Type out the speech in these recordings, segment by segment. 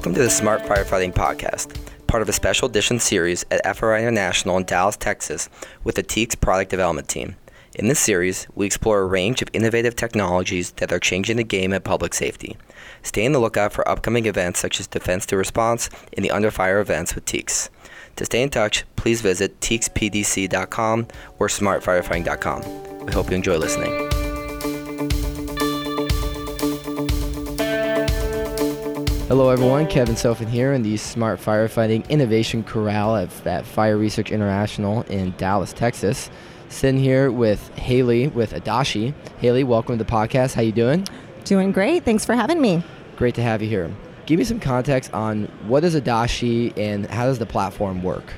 Welcome to the Smart Firefighting Podcast, part of a special edition series at FRI International in Dallas, Texas, with the TEEX product development team. In this series, we explore a range of innovative technologies that are changing the game at public safety. Stay on the lookout for upcoming events such as Defense to Response and the Under Fire events with TEEX. To stay in touch, please visit teexpdc.com or smartfirefighting.com. We hope you enjoy listening. Hello, everyone. Kevin Sofen here in the Smart Firefighting Innovation Corral at, at Fire Research International in Dallas, Texas. Sitting here with Haley with Adashi. Haley, welcome to the podcast. How you doing? Doing great. Thanks for having me. Great to have you here. Give me some context on what is Adashi and how does the platform work?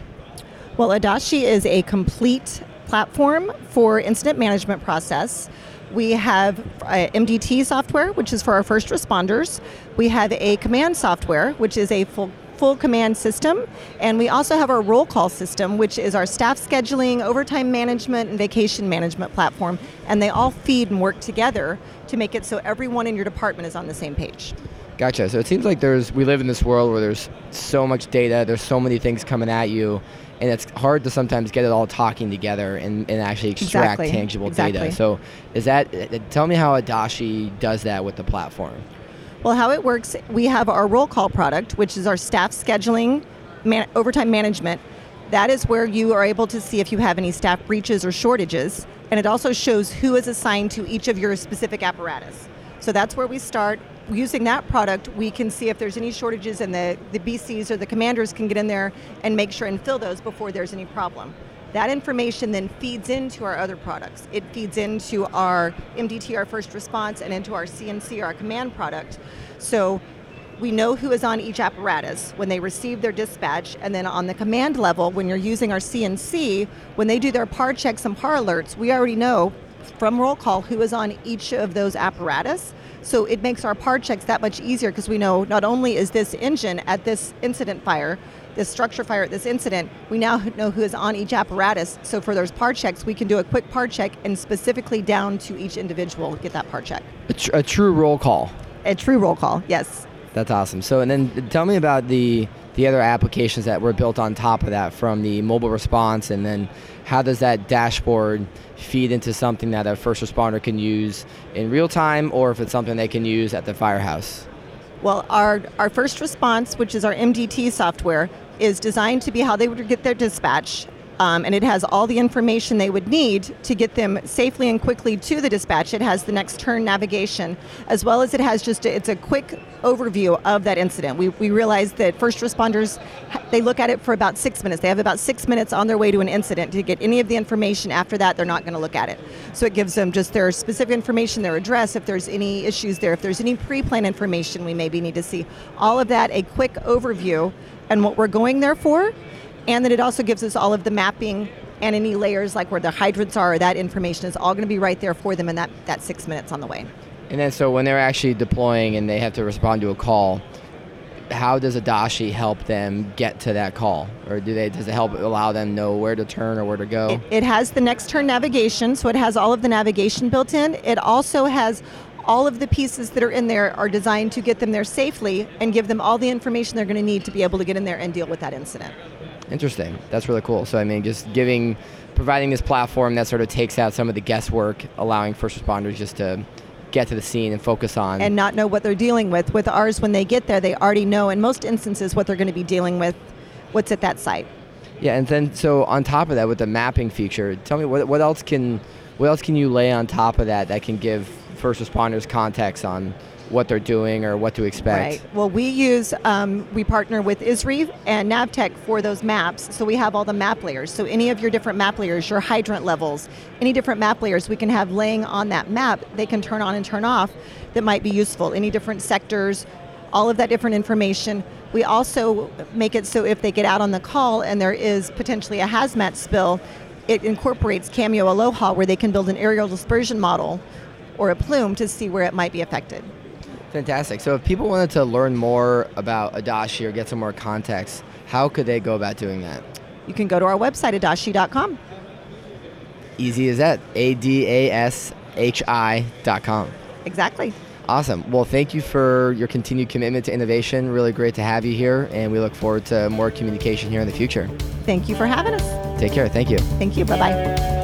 Well, Adashi is a complete platform for incident management process. We have uh, MDT software, which is for our first responders. We have a command software, which is a full full command system. And we also have our roll call system, which is our staff scheduling, overtime management, and vacation management platform. And they all feed and work together to make it so everyone in your department is on the same page. Gotcha. So it seems like there's we live in this world where there's so much data, there's so many things coming at you, and it's hard to sometimes get it all talking together and, and actually extract exactly. tangible exactly. data. So is that uh, tell me how Adashi does that with the platform? Well, how it works, we have our roll call product, which is our staff scheduling, man, overtime management. That is where you are able to see if you have any staff breaches or shortages, and it also shows who is assigned to each of your specific apparatus. So that's where we start. Using that product, we can see if there's any shortages, and the, the BCs or the commanders can get in there and make sure and fill those before there's any problem. That information then feeds into our other products. It feeds into our MDT, our first response, and into our CNC, our command product. So we know who is on each apparatus when they receive their dispatch, and then on the command level, when you're using our CNC, when they do their PAR checks and PAR alerts, we already know from roll call who is on each of those apparatus. So it makes our PAR checks that much easier because we know not only is this engine at this incident fire, this structure fire at this incident, we now know who is on each apparatus. So for those PAR checks, we can do a quick PAR check and specifically down to each individual get that PAR check. A, tr- a true roll call. A true roll call, yes. That's awesome. So and then tell me about the the other applications that were built on top of that from the mobile response and then how does that dashboard feed into something that a first responder can use in real time or if it's something they can use at the firehouse? Well, our, our first response, which is our MDT software, is designed to be how they would get their dispatch. Um, and it has all the information they would need to get them safely and quickly to the dispatch. It has the next turn navigation, as well as it has just a, it's a quick overview of that incident. We, we realize that first responders they look at it for about six minutes. They have about six minutes on their way to an incident to get any of the information. After that, they're not going to look at it. So it gives them just their specific information, their address, if there's any issues there, if there's any pre-plan information we maybe need to see. All of that, a quick overview and what we're going there for and then it also gives us all of the mapping and any layers like where the hydrants are, that information is all going to be right there for them in that, that six minutes on the way. And then so when they're actually deploying and they have to respond to a call, how does Adashi help them get to that call? Or do they does it help allow them know where to turn or where to go? It, it has the next turn navigation, so it has all of the navigation built in. It also has all of the pieces that are in there are designed to get them there safely and give them all the information they're going to need to be able to get in there and deal with that incident. Interesting. That's really cool. So I mean, just giving, providing this platform that sort of takes out some of the guesswork, allowing first responders just to get to the scene and focus on and not know what they're dealing with. With ours, when they get there, they already know in most instances what they're going to be dealing with, what's at that site. Yeah, and then so on top of that, with the mapping feature, tell me what what else can what else can you lay on top of that that can give first responders context on what they're doing or what to expect. Right. Well, we use um, we partner with Esri and NAVTEQ for those maps. So we have all the map layers. So any of your different map layers, your hydrant levels, any different map layers, we can have laying on that map. They can turn on and turn off. That might be useful. Any different sectors, all of that different information. We also make it so if they get out on the call and there is potentially a hazmat spill, it incorporates Cameo Aloha where they can build an aerial dispersion model or a plume to see where it might be affected. Fantastic. So if people wanted to learn more about Adashi or get some more context, how could they go about doing that? You can go to our website, adashi.com. Easy as that. A D A S H I.com. Exactly. Awesome. Well, thank you for your continued commitment to innovation. Really great to have you here, and we look forward to more communication here in the future. Thank you for having us. Take care. Thank you. Thank you. Bye bye.